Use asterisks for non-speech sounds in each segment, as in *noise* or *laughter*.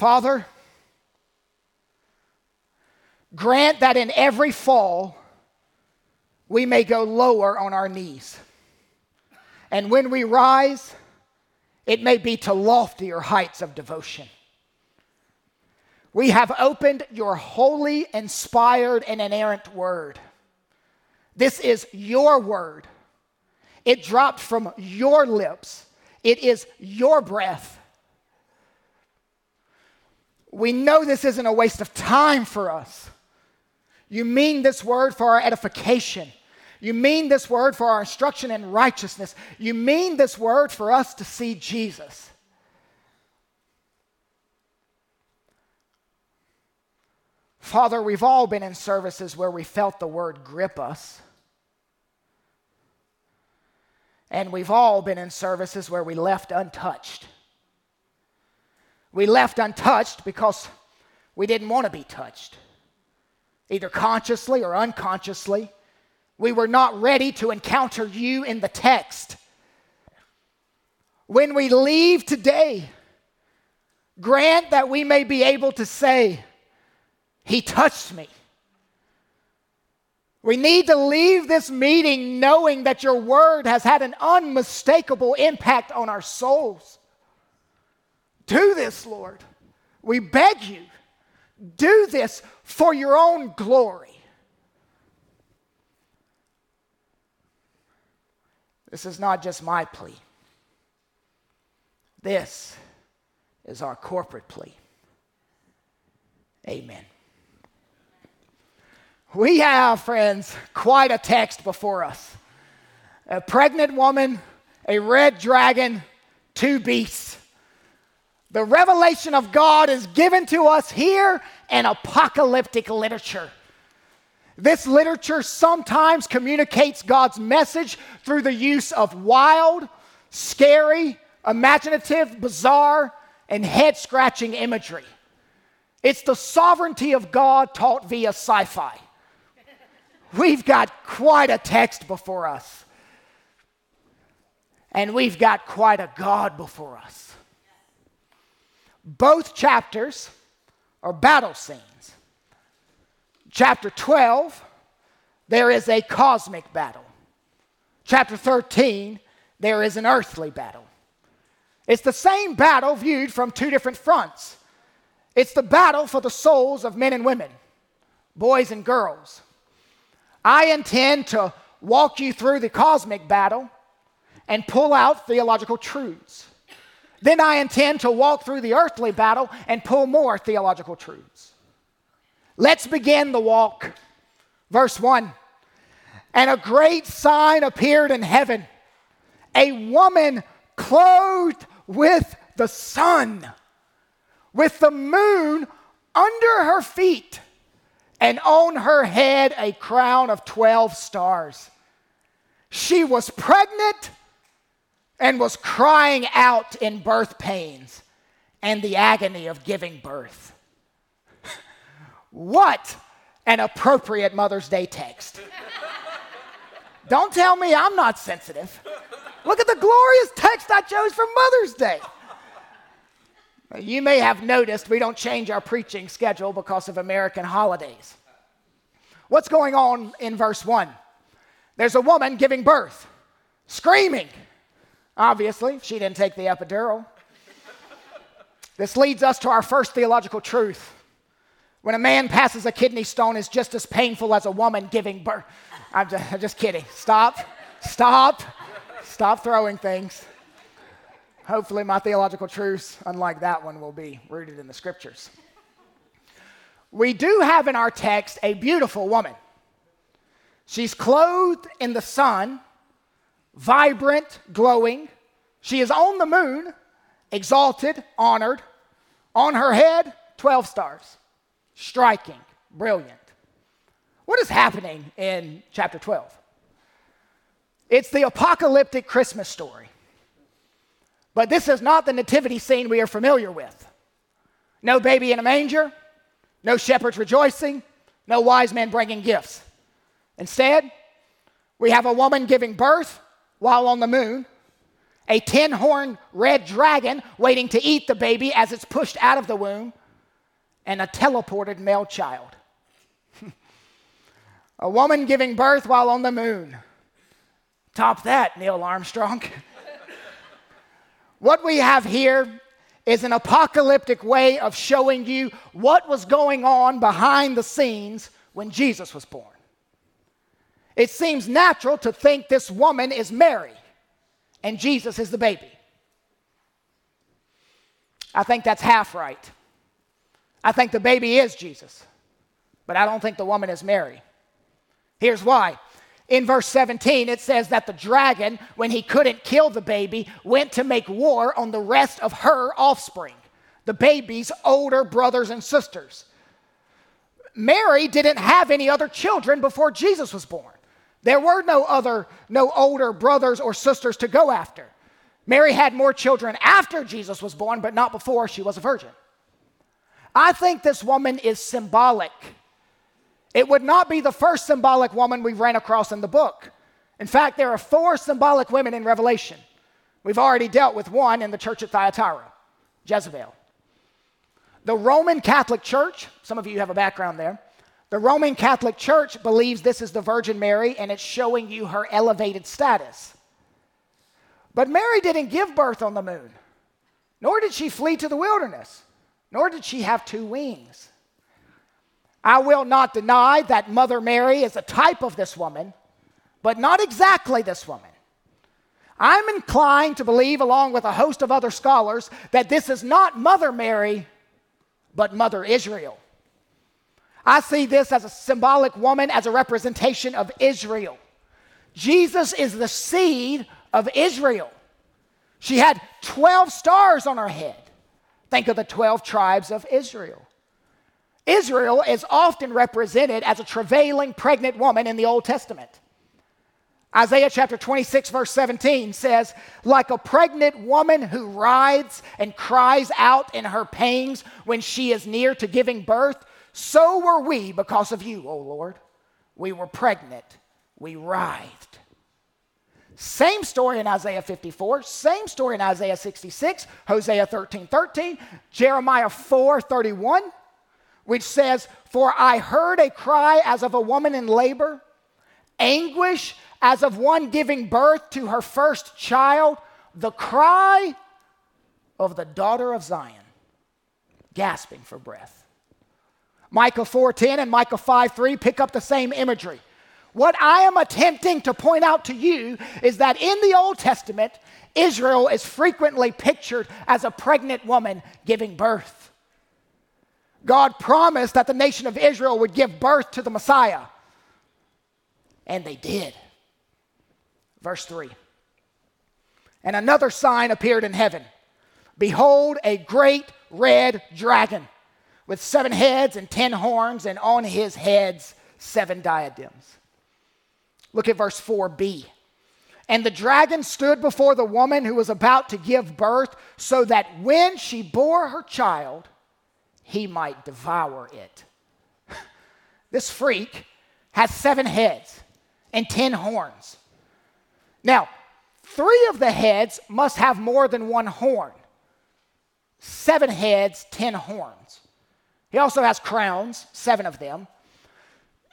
Father, grant that in every fall we may go lower on our knees. And when we rise, it may be to loftier heights of devotion. We have opened your holy, inspired, and inerrant word. This is your word. It dropped from your lips. It is your breath. We know this isn't a waste of time for us. You mean this word for our edification. You mean this word for our instruction in righteousness. You mean this word for us to see Jesus. Father, we've all been in services where we felt the word grip us. And we've all been in services where we left untouched. We left untouched because we didn't want to be touched, either consciously or unconsciously. We were not ready to encounter you in the text. When we leave today, grant that we may be able to say, he touched me. We need to leave this meeting knowing that your word has had an unmistakable impact on our souls. Do this, Lord. We beg you. Do this for your own glory. This is not just my plea. This is our corporate plea. Amen. We have, friends, quite a text before us a pregnant woman, a red dragon, two beasts. The revelation of God is given to us here in apocalyptic literature. This literature sometimes communicates God's message through the use of wild, scary, imaginative, bizarre, and head scratching imagery. It's the sovereignty of God taught via sci fi. We've got quite a text before us. And we've got quite a God before us. Both chapters are battle scenes. Chapter 12, there is a cosmic battle. Chapter 13, there is an earthly battle. It's the same battle viewed from two different fronts. It's the battle for the souls of men and women, boys and girls. I intend to walk you through the cosmic battle and pull out theological truths. Then I intend to walk through the earthly battle and pull more theological truths. Let's begin the walk. Verse 1 And a great sign appeared in heaven a woman clothed with the sun, with the moon under her feet and on her head a crown of 12 stars. She was pregnant and was crying out in birth pains and the agony of giving birth. *laughs* what an appropriate Mother's Day text. *laughs* Don't tell me I'm not sensitive. Look at the glorious text I chose for Mother's Day. You may have noticed we don't change our preaching schedule because of American holidays. What's going on in verse 1? There's a woman giving birth, screaming. Obviously, she didn't take the epidural. this leads us to our first theological truth. When a man passes a kidney stone, it's just as painful as a woman giving birth. I'm just, I'm just kidding. Stop. Stop. Stop throwing things. Hopefully, my theological truths, unlike that one, will be rooted in the scriptures. We do have in our text a beautiful woman. She's clothed in the sun, vibrant, glowing. She is on the moon, exalted, honored. On her head, 12 stars. Striking, brilliant. What is happening in chapter 12? It's the apocalyptic Christmas story. But this is not the nativity scene we are familiar with. No baby in a manger, no shepherds rejoicing, no wise men bringing gifts. Instead, we have a woman giving birth while on the moon, a 10 horn red dragon waiting to eat the baby as it's pushed out of the womb, and a teleported male child. *laughs* a woman giving birth while on the moon. Top that, Neil Armstrong. *laughs* what we have here is an apocalyptic way of showing you what was going on behind the scenes when Jesus was born. It seems natural to think this woman is Mary and Jesus is the baby. I think that's half right. I think the baby is Jesus, but I don't think the woman is Mary. Here's why. In verse 17, it says that the dragon, when he couldn't kill the baby, went to make war on the rest of her offspring, the baby's older brothers and sisters. Mary didn't have any other children before Jesus was born. There were no other, no older brothers or sisters to go after. Mary had more children after Jesus was born, but not before she was a virgin. I think this woman is symbolic. It would not be the first symbolic woman we've ran across in the book. In fact, there are four symbolic women in Revelation. We've already dealt with one in the church at Thyatira, Jezebel. The Roman Catholic Church, some of you have a background there, the Roman Catholic Church believes this is the Virgin Mary and it's showing you her elevated status. But Mary didn't give birth on the moon, nor did she flee to the wilderness, nor did she have two wings. I will not deny that Mother Mary is a type of this woman, but not exactly this woman. I'm inclined to believe, along with a host of other scholars, that this is not Mother Mary, but Mother Israel. I see this as a symbolic woman, as a representation of Israel. Jesus is the seed of Israel. She had 12 stars on her head. Think of the 12 tribes of Israel. Israel is often represented as a travailing pregnant woman in the Old Testament. Isaiah chapter 26, verse 17 says, Like a pregnant woman who writhes and cries out in her pains when she is near to giving birth, so were we because of you, O Lord. We were pregnant, we writhed. Same story in Isaiah 54, same story in Isaiah 66, Hosea 13 13, Jeremiah 4 31, which says, For I heard a cry as of a woman in labor, anguish as of one giving birth to her first child, the cry of the daughter of Zion, gasping for breath. Micah 4:10 and Micah 5:3 pick up the same imagery. What I am attempting to point out to you is that in the Old Testament, Israel is frequently pictured as a pregnant woman giving birth. God promised that the nation of Israel would give birth to the Messiah, and they did. Verse 3 And another sign appeared in heaven Behold, a great red dragon with seven heads and ten horns, and on his heads seven diadems. Look at verse 4b. And the dragon stood before the woman who was about to give birth, so that when she bore her child, he might devour it. *laughs* this freak has seven heads and ten horns. Now, three of the heads must have more than one horn. Seven heads, ten horns. He also has crowns, seven of them.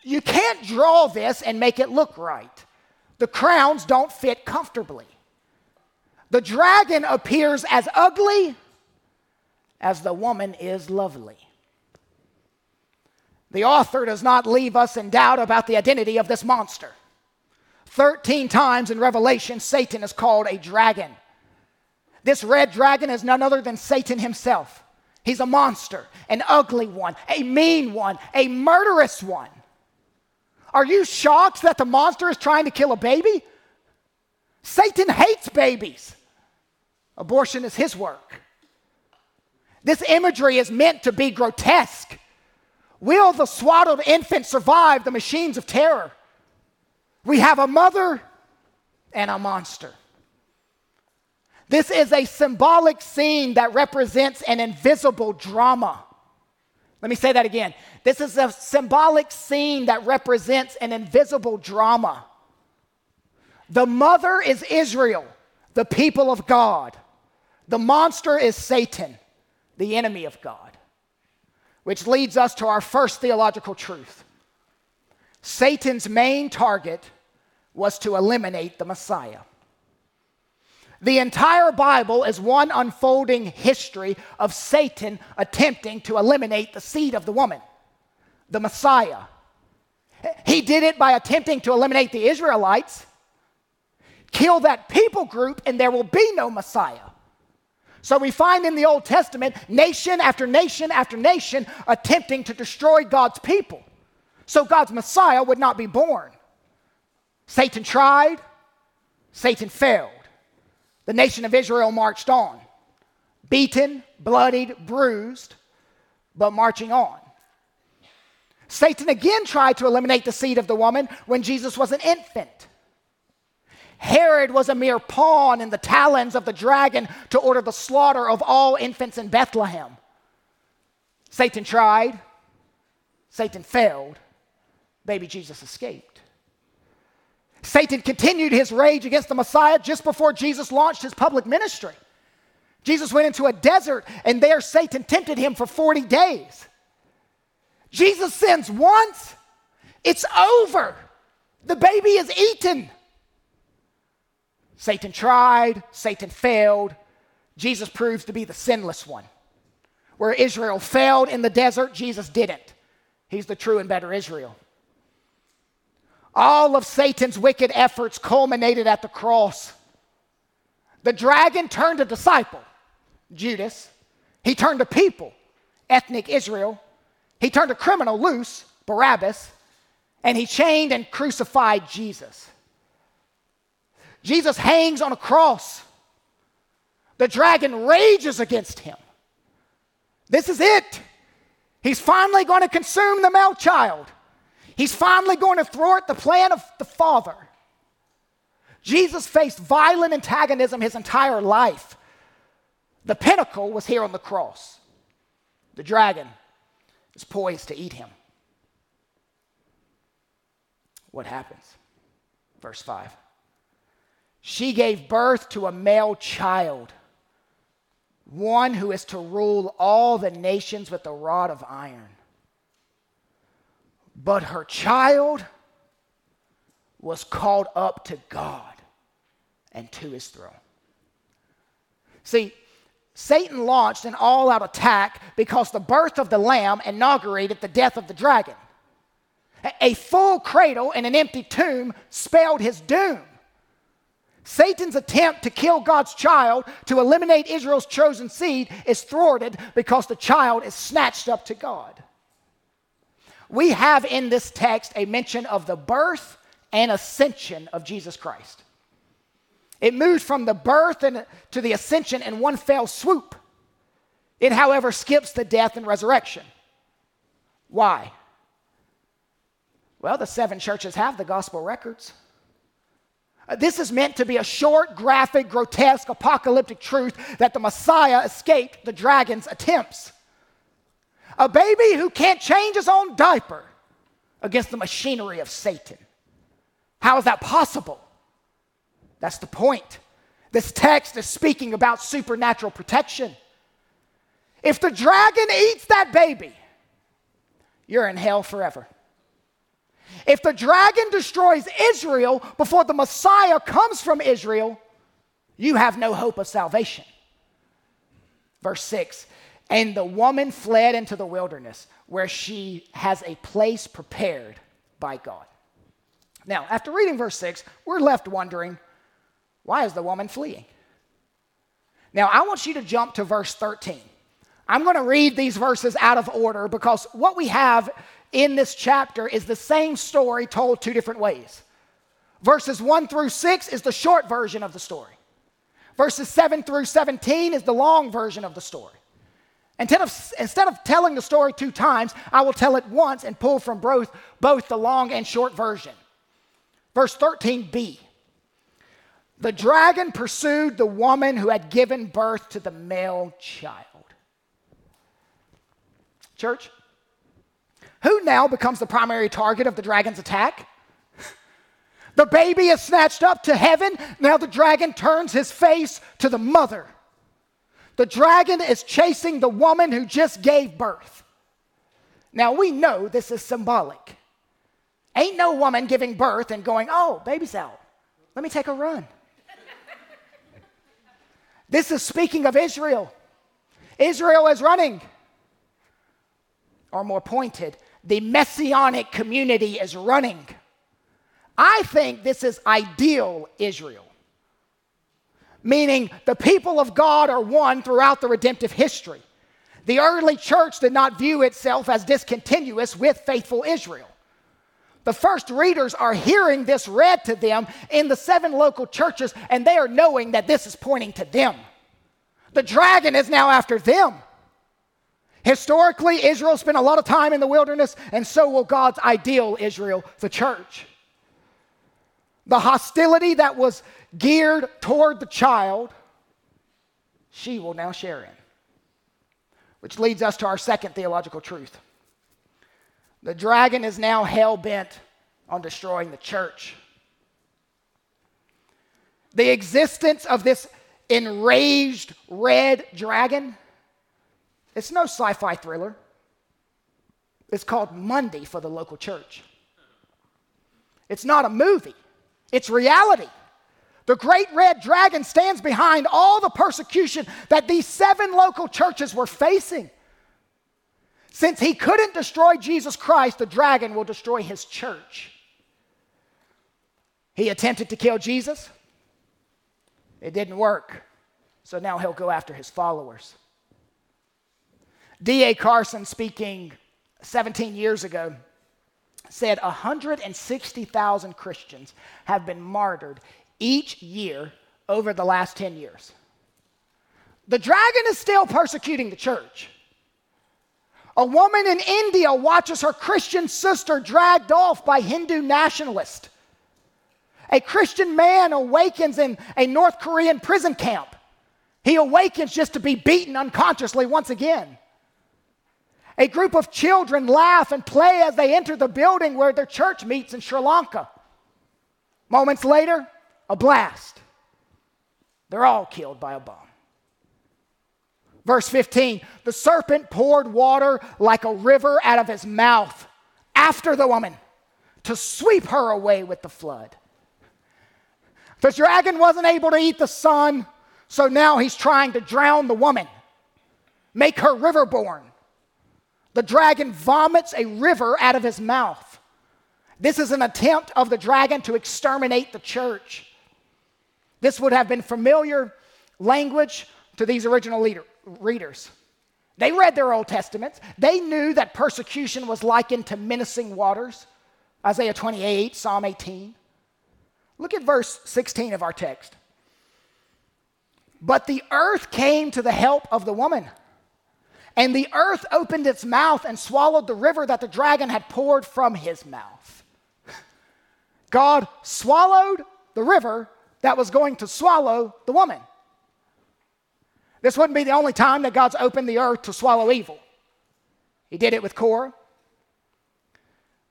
You can't draw this and make it look right. The crowns don't fit comfortably. The dragon appears as ugly as the woman is lovely. The author does not leave us in doubt about the identity of this monster. 13 times in Revelation, Satan is called a dragon. This red dragon is none other than Satan himself. He's a monster, an ugly one, a mean one, a murderous one. Are you shocked that the monster is trying to kill a baby? Satan hates babies. Abortion is his work. This imagery is meant to be grotesque. Will the swaddled infant survive the machines of terror? We have a mother and a monster. This is a symbolic scene that represents an invisible drama. Let me say that again. This is a symbolic scene that represents an invisible drama. The mother is Israel, the people of God. The monster is Satan, the enemy of God. Which leads us to our first theological truth Satan's main target was to eliminate the Messiah. The entire Bible is one unfolding history of Satan attempting to eliminate the seed of the woman, the Messiah. He did it by attempting to eliminate the Israelites, kill that people group, and there will be no Messiah. So we find in the Old Testament nation after nation after nation attempting to destroy God's people. So God's Messiah would not be born. Satan tried, Satan failed. The nation of Israel marched on, beaten, bloodied, bruised, but marching on. Satan again tried to eliminate the seed of the woman when Jesus was an infant. Herod was a mere pawn in the talons of the dragon to order the slaughter of all infants in Bethlehem. Satan tried, Satan failed, baby Jesus escaped. Satan continued his rage against the Messiah just before Jesus launched his public ministry. Jesus went into a desert, and there Satan tempted him for 40 days. Jesus sins once, it's over. The baby is eaten. Satan tried, Satan failed. Jesus proves to be the sinless one. Where Israel failed in the desert, Jesus didn't. He's the true and better Israel. All of Satan's wicked efforts culminated at the cross. The dragon turned a disciple, Judas. He turned a people, ethnic Israel. He turned a criminal loose, Barabbas. And he chained and crucified Jesus. Jesus hangs on a cross. The dragon rages against him. This is it. He's finally going to consume the male child. He's finally going to thwart the plan of the Father. Jesus faced violent antagonism his entire life. The pinnacle was here on the cross. The dragon is poised to eat him. What happens? Verse 5. She gave birth to a male child, one who is to rule all the nations with a rod of iron. But her child was called up to God and to his throne. See, Satan launched an all out attack because the birth of the lamb inaugurated the death of the dragon. A full cradle and an empty tomb spelled his doom. Satan's attempt to kill God's child, to eliminate Israel's chosen seed, is thwarted because the child is snatched up to God we have in this text a mention of the birth and ascension of Jesus Christ. It moves from the birth and to the ascension in one fell swoop. It, however, skips the death and resurrection. Why? Well, the seven churches have the gospel records. Uh, this is meant to be a short, graphic, grotesque, apocalyptic truth that the Messiah escaped the dragon's attempts. A baby who can't change his own diaper against the machinery of Satan. How is that possible? That's the point. This text is speaking about supernatural protection. If the dragon eats that baby, you're in hell forever. If the dragon destroys Israel before the Messiah comes from Israel, you have no hope of salvation. Verse 6 and the woman fled into the wilderness where she has a place prepared by God. Now, after reading verse 6, we're left wondering why is the woman fleeing? Now, I want you to jump to verse 13. I'm going to read these verses out of order because what we have in this chapter is the same story told two different ways. Verses 1 through 6 is the short version of the story, verses 7 through 17 is the long version of the story. Instead of, instead of telling the story two times, I will tell it once and pull from both, both the long and short version. Verse 13b The dragon pursued the woman who had given birth to the male child. Church, who now becomes the primary target of the dragon's attack? The baby is snatched up to heaven. Now the dragon turns his face to the mother. The dragon is chasing the woman who just gave birth. Now we know this is symbolic. Ain't no woman giving birth and going, oh, baby's out. Let me take a run. this is speaking of Israel. Israel is running. Or more pointed, the messianic community is running. I think this is ideal Israel meaning the people of God are one throughout the redemptive history. The early church did not view itself as discontinuous with faithful Israel. The first readers are hearing this read to them in the seven local churches, and they are knowing that this is pointing to them. The dragon is now after them. Historically, Israel spent a lot of time in the wilderness, and so will God's ideal Israel, the church. The hostility that was geared toward the child, she will now share in. Which leads us to our second theological truth. The dragon is now hell bent on destroying the church. The existence of this enraged red dragon, it's no sci fi thriller. It's called Monday for the local church. It's not a movie, it's reality. The great red dragon stands behind all the persecution that these seven local churches were facing. Since he couldn't destroy Jesus Christ, the dragon will destroy his church. He attempted to kill Jesus, it didn't work. So now he'll go after his followers. D.A. Carson, speaking 17 years ago, said 160,000 Christians have been martyred each year over the last 10 years. The dragon is still persecuting the church. A woman in India watches her Christian sister dragged off by Hindu nationalists. A Christian man awakens in a North Korean prison camp. He awakens just to be beaten unconsciously once again. A group of children laugh and play as they enter the building where their church meets in Sri Lanka. Moments later, a blast. They're all killed by a bomb. Verse 15 the serpent poured water like a river out of his mouth after the woman to sweep her away with the flood. The dragon wasn't able to eat the son, so now he's trying to drown the woman, make her riverborn. The dragon vomits a river out of his mouth. This is an attempt of the dragon to exterminate the church. This would have been familiar language to these original leader, readers. They read their Old Testaments. They knew that persecution was likened to menacing waters. Isaiah 28, Psalm 18. Look at verse 16 of our text. But the earth came to the help of the woman, and the earth opened its mouth and swallowed the river that the dragon had poured from his mouth. *laughs* God swallowed the river that was going to swallow the woman. This wouldn't be the only time that God's opened the earth to swallow evil. He did it with Korah.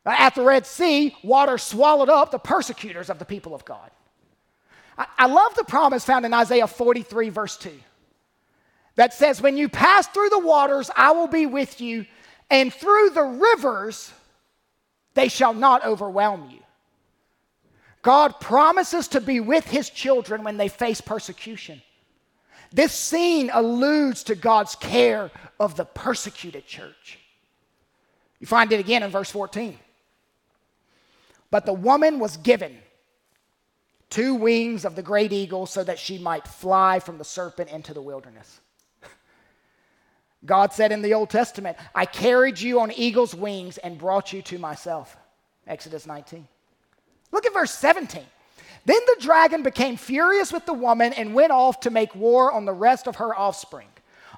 At the Red Sea, water swallowed up the persecutors of the people of God. I, love the promise found in Isaiah 43, verse 2, that says, When you pass through the waters, I will be with you, and through the rivers, they shall not overwhelm you. God promises to be with his children when they face persecution. This scene alludes to God's care of the persecuted church. You find it again in verse 14. But the woman was given two wings of the great eagle so that she might fly from the serpent into the wilderness. God said in the Old Testament, I carried you on eagle's wings and brought you to myself. Exodus 19. Look at verse 17. Then the dragon became furious with the woman and went off to make war on the rest of her offspring,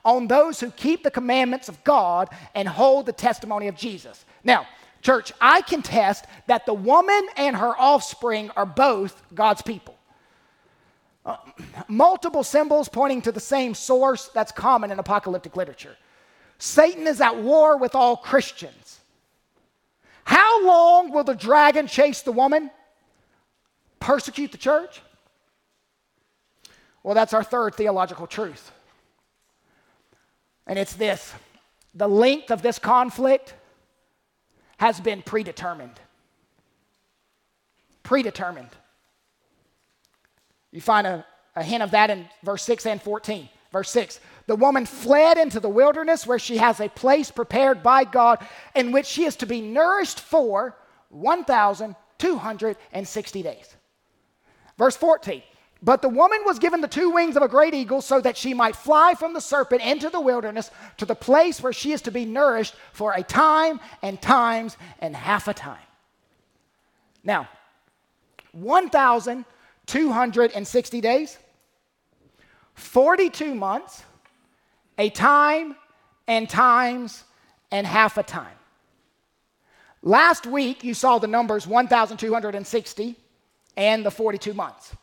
on those who keep the commandments of God and hold the testimony of Jesus. Now, church, I contest that the woman and her offspring are both God's people. Uh, multiple symbols pointing to the same source that's common in apocalyptic literature. Satan is at war with all Christians. How long will the dragon chase the woman? persecute the church? Well, that's our third theological truth. And it's this the length of this conflict has been predetermined. Predetermined. You find a, a hint of that in verse 6 and 14. Verse 6 The woman fled into the wilderness where she has a place prepared by God in which she is to be nourished for 1,260 days. Verse 14 But the woman was given the two wings of a great eagle so that she might fly from the serpent into the wilderness to the place where she is to be nourished for a time and times and half a time. Now, 1,260 days 42 months, a time and times and half a time. Last week, you saw the numbers 1,260 and the 42 months.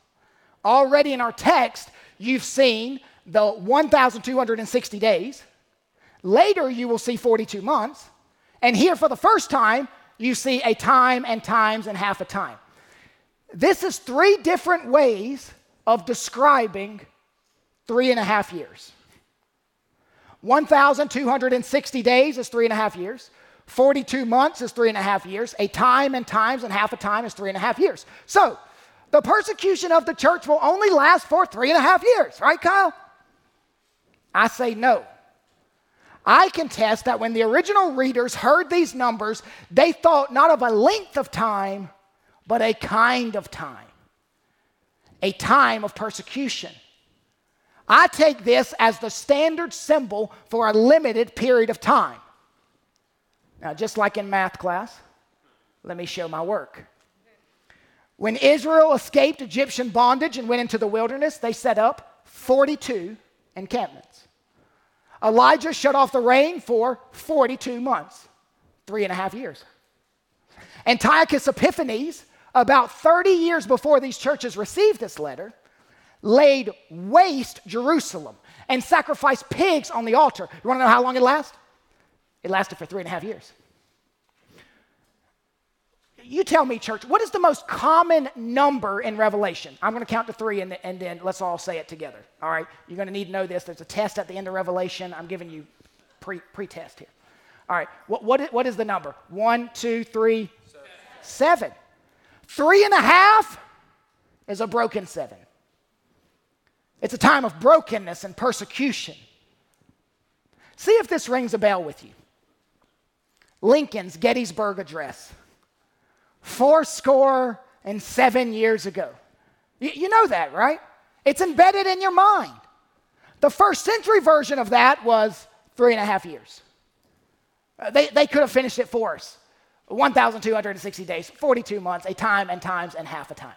Already in our text, you've seen the 1,260 days. Later, you will see 42 months. And here, for the first time, you see a time and times and half a time. This is three different ways of describing three and a half years. 1,260 days is three and a half years. 42 months is three and a half years. A time and times and half a time is three and a half years. So, the persecution of the church will only last for three and a half years, right, Kyle? I say no. I contest that when the original readers heard these numbers, they thought not of a length of time, but a kind of time, a time of persecution. I take this as the standard symbol for a limited period of time. Now, just like in math class, let me show my work. When Israel escaped Egyptian bondage and went into the wilderness, they set up 42 encampments. Elijah shut off the rain for 42 months, three and a half years. Antiochus Epiphanes, about 30 years before these churches received this letter, laid waste Jerusalem and sacrificed pigs on the altar. You want to know how long it lasted? It lasted for three and a half years. You tell me, church, what is the most common number in Revelation? I'm going to count to three and, and then let's all say it together. All right? You're going to need to know this. There's a test at the end of Revelation. I'm giving you pre, pre-test here. All right. What, what, what is the number? One, two, three, seven. seven. Three and a half is a broken seven. It's a time of brokenness and persecution. See if this rings a bell with you. Lincoln's Gettysburg Address, four score and seven years ago. You, you know that, right? It's embedded in your mind. The first century version of that was three and a half years. Uh, they, they could have finished it for us 1,260 days, 42 months, a time and times and half a time.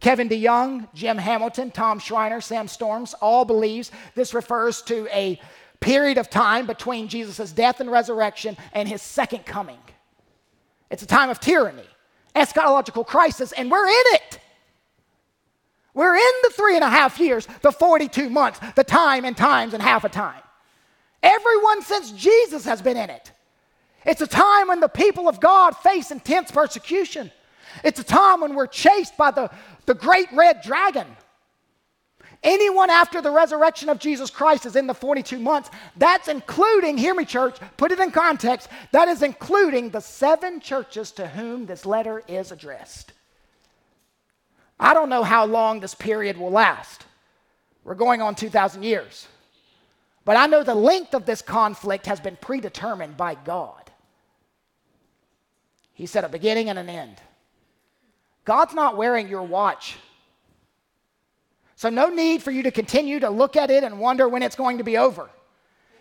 Kevin DeYoung, Jim Hamilton, Tom Schreiner, Sam Storms all believes this refers to a period of time between Jesus' death and resurrection and his second coming. It's a time of tyranny, eschatological crisis, and we're in it. We're in the three and a half years, the 42 months, the time and times and half a time. Everyone since Jesus has been in it. It's a time when the people of God face intense persecution. It's a time when we're chased by the, the great red dragon. Anyone after the resurrection of Jesus Christ is in the 42 months. That's including, hear me, church, put it in context, that is including the seven churches to whom this letter is addressed. I don't know how long this period will last. We're going on 2,000 years. But I know the length of this conflict has been predetermined by God. He set a beginning and an end. God's not wearing your watch. So, no need for you to continue to look at it and wonder when it's going to be over.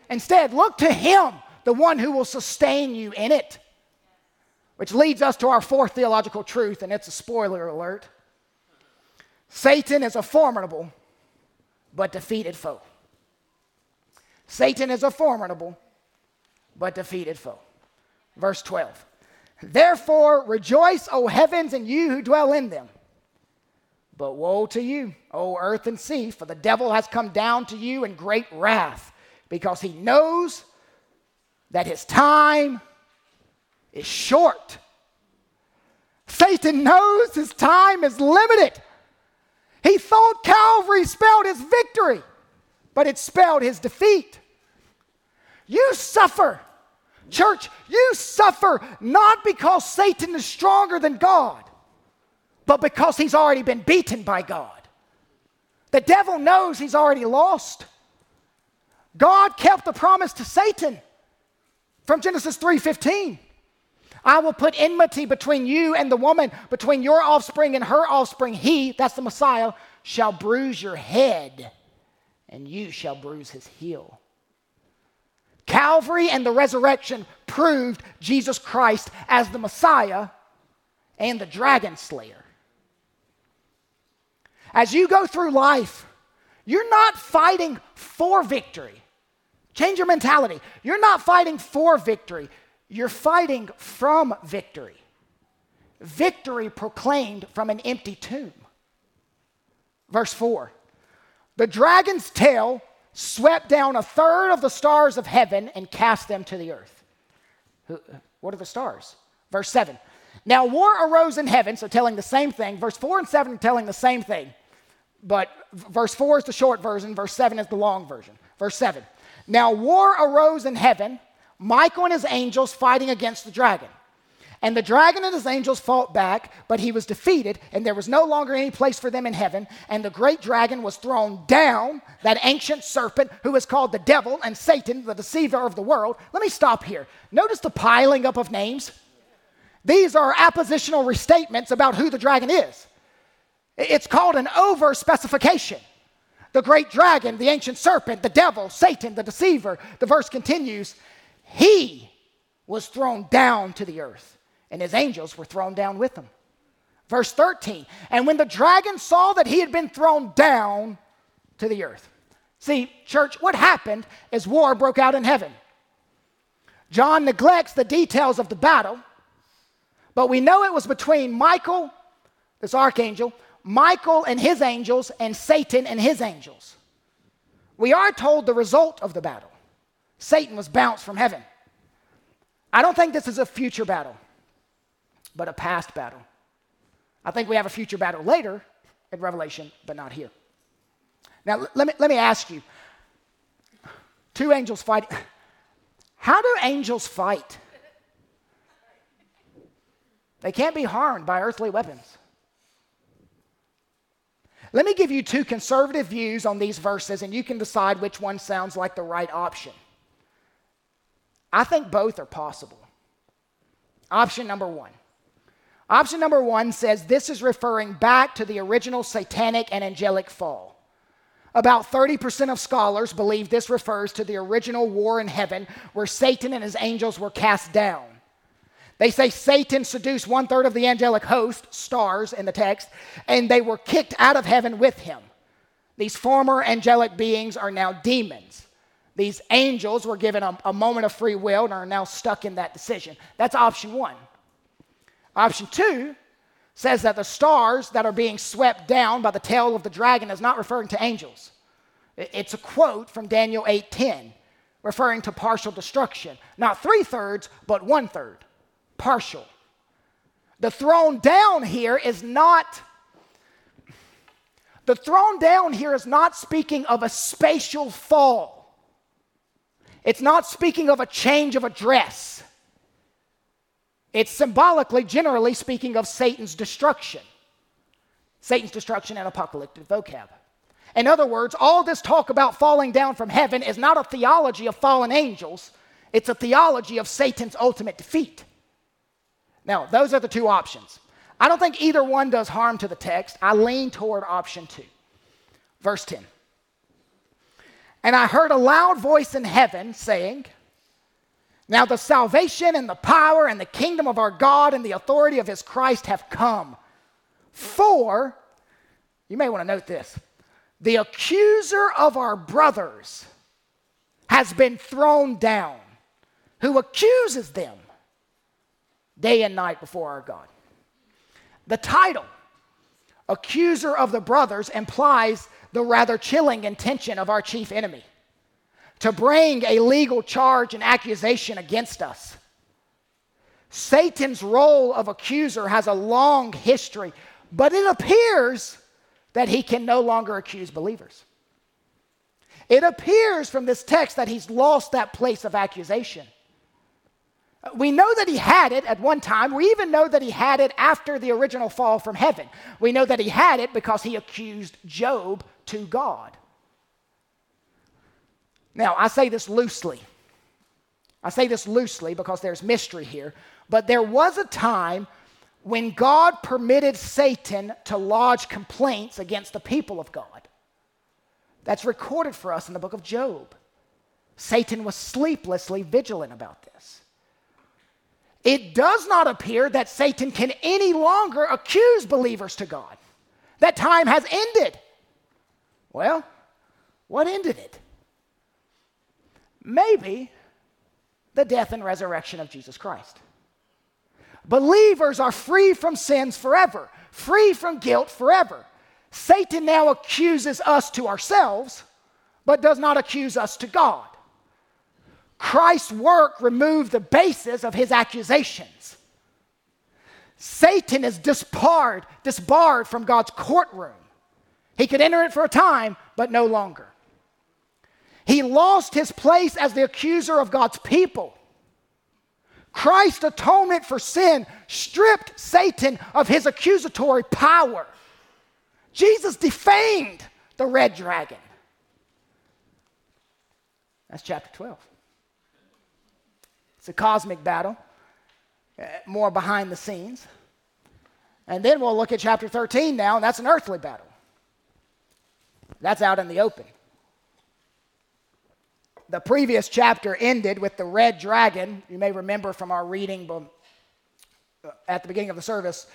Instead, look to Him, the one who will sustain you in it. Which leads us to our fourth theological truth, and it's a spoiler alert Satan is a formidable but defeated foe. Satan is a formidable but defeated foe. Verse 12. Therefore, rejoice, O heavens, and you who dwell in them. But woe to you, O earth and sea, for the devil has come down to you in great wrath, because he knows that his time is short. Satan knows his time is limited. He thought Calvary spelled his victory, but it spelled his defeat. You suffer. Church, you suffer not because Satan is stronger than God, but because he's already been beaten by God. The devil knows he's already lost. God kept the promise to Satan from Genesis 3:15. I will put enmity between you and the woman, between your offspring and her offspring. He, that's the Messiah, shall bruise your head, and you shall bruise his heel. Calvary and the resurrection proved Jesus Christ as the Messiah and the dragon slayer. As you go through life, you're not fighting for victory. Change your mentality. You're not fighting for victory, you're fighting from victory. Victory proclaimed from an empty tomb. Verse 4 The dragon's tail swept down a third of the stars of heaven and cast them to the earth. What are the stars? Verse 7. Now war arose in heaven, so telling the same thing. Verse 4 and 7 are telling the same thing. But verse 4 is the short version, verse 7 is the long version. Verse 7. Now war arose in heaven, Michael and his angels fighting against the dragon. And the dragon and his angels fought back, but he was defeated, and there was no longer any place for them in heaven. And the great dragon was thrown down, that ancient serpent who is called the devil and Satan, the deceiver of the world. Let me stop here. Notice the piling up of names. These are appositional restatements about who the dragon is. It's called an over specification. The great dragon, the ancient serpent, the devil, Satan, the deceiver. The verse continues, he was thrown down to the earth and his angels were thrown down with him. Verse 13, and when the dragon saw that he had been thrown down to the earth. See, church, what happened is war broke out in heaven. John neglects the details of the battle, but we know it was between Michael, this archangel, Michael and his angels, and Satan and his angels. We are told the result of the battle Satan was bounced from heaven. I don't think this is a future battle but a past battle. I think we have a future battle later in Revelation, but not here. Now, let me, let me ask you two angels fight. *laughs* How do angels fight? They can't be harmed by earthly weapons. Let me give you two conservative views on these verses, and you can decide which one sounds like the right option. I think both are possible. Option number one Option number one says this is referring back to the original satanic and angelic fall. About 30% of scholars believe this refers to the original war in heaven where Satan and his angels were cast down. They say Satan seduced one third of the angelic host, stars in the text, and they were kicked out of heaven with him. These former angelic beings are now demons. These angels were given a, a moment of free will and are now stuck in that decision. That's option one. Option two says that the stars that are being swept down by the tail of the dragon is not referring to angels. It's a quote from Daniel 8:10, referring to partial destruction. Not three thirds, but one third. Partial. The thrown down here is not. The thrown down here is not speaking of a spatial fall. It's not speaking of a change of address. It's symbolically, generally speaking, of Satan's destruction. Satan's destruction and apocalyptic vocab. In other words, all this talk about falling down from heaven is not a theology of fallen angels, it's a theology of Satan's ultimate defeat. Now, those are the two options. I don't think either one does harm to the text. I lean toward option two. Verse 10. And I heard a loud voice in heaven saying, now, the salvation and the power and the kingdom of our God and the authority of his Christ have come. For, you may want to note this, the accuser of our brothers has been thrown down, who accuses them day and night before our God. The title, Accuser of the Brothers, implies the rather chilling intention of our chief enemy to bring a legal charge and accusation against us. Satan's role of accuser has a long history, but it appears that he can no longer accuse believers. It appears from this text that he's lost that place of accusation. We know that he had it at one time. We even know that he had it after the original fall from heaven. We know that he had it because he accused Job to God. Now, I say this loosely. I say this loosely because there's mystery here. But there was a time when God permitted Satan to lodge complaints against the people of God. That's recorded for us in the book of Job. Satan was sleeplessly vigilant about this. It does not appear that Satan can any longer accuse believers to God. That time has ended. Well, what ended it? Maybe the death and resurrection of Jesus Christ. Believers are free from sins forever, free from guilt forever. Satan now accuses us to ourselves, but does not accuse us to God. Christ's work removed the basis of his accusations. Satan is disbarred, disbarred from God's courtroom. He could enter it for a time, but no longer. He lost his place as the accuser of God's people. Christ's atonement for sin stripped Satan of his accusatory power. Jesus defamed the red dragon. That's chapter 12. It's a cosmic battle, uh, more behind the scenes. And then we'll look at chapter 13 now, and that's an earthly battle. That's out in the open. The previous chapter ended with the red dragon. You may remember from our reading uh, at the beginning of the service.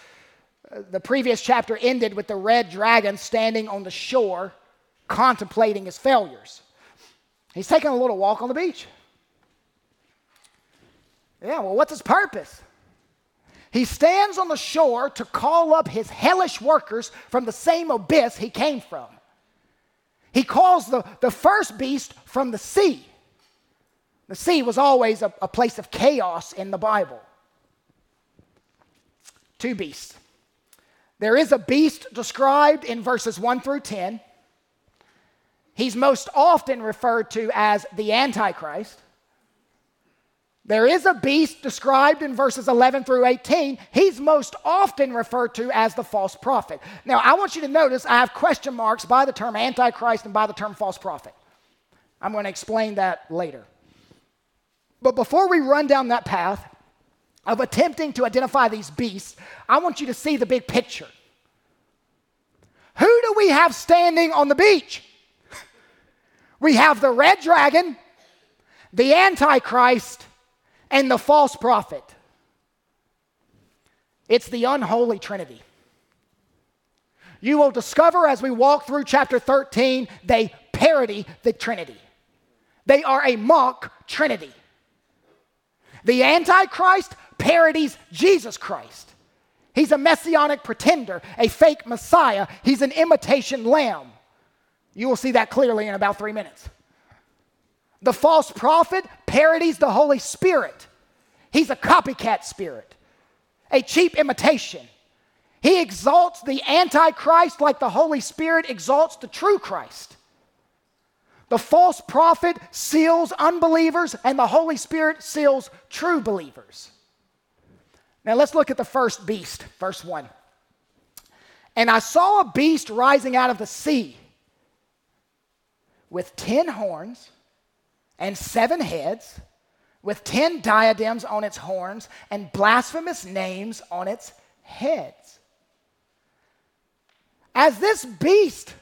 Uh, the previous chapter ended with the red dragon standing on the shore contemplating his failures. He's taking a little walk on the beach. Yeah, well, what's his purpose? He stands on the shore to call up his hellish workers from the same abyss he came from. He calls the, the first beast from the sea. The sea was always a, a place of chaos in the Bible. Two beasts. There is a beast described in verses 1 through 10. He's most often referred to as the Antichrist. There is a beast described in verses 11 through 18. He's most often referred to as the false prophet. Now, I want you to notice I have question marks by the term Antichrist and by the term false prophet. I'm going to explain that later. But before we run down that path of attempting to identify these beasts, I want you to see the big picture. Who do we have standing on the beach? We have the red dragon, the Antichrist, and the false prophet. It's the unholy trinity. You will discover as we walk through chapter 13, they parody the Trinity. They are a mock Trinity. The Antichrist parodies Jesus Christ. He's a messianic pretender, a fake Messiah. He's an imitation lamb. You will see that clearly in about three minutes. The false prophet parodies the Holy Spirit. He's a copycat spirit, a cheap imitation. He exalts the Antichrist like the Holy Spirit exalts the true Christ. The false prophet seals unbelievers, and the Holy Spirit seals true believers. Now let's look at the first beast, verse 1. And I saw a beast rising out of the sea with ten horns and seven heads, with ten diadems on its horns and blasphemous names on its heads. As this beast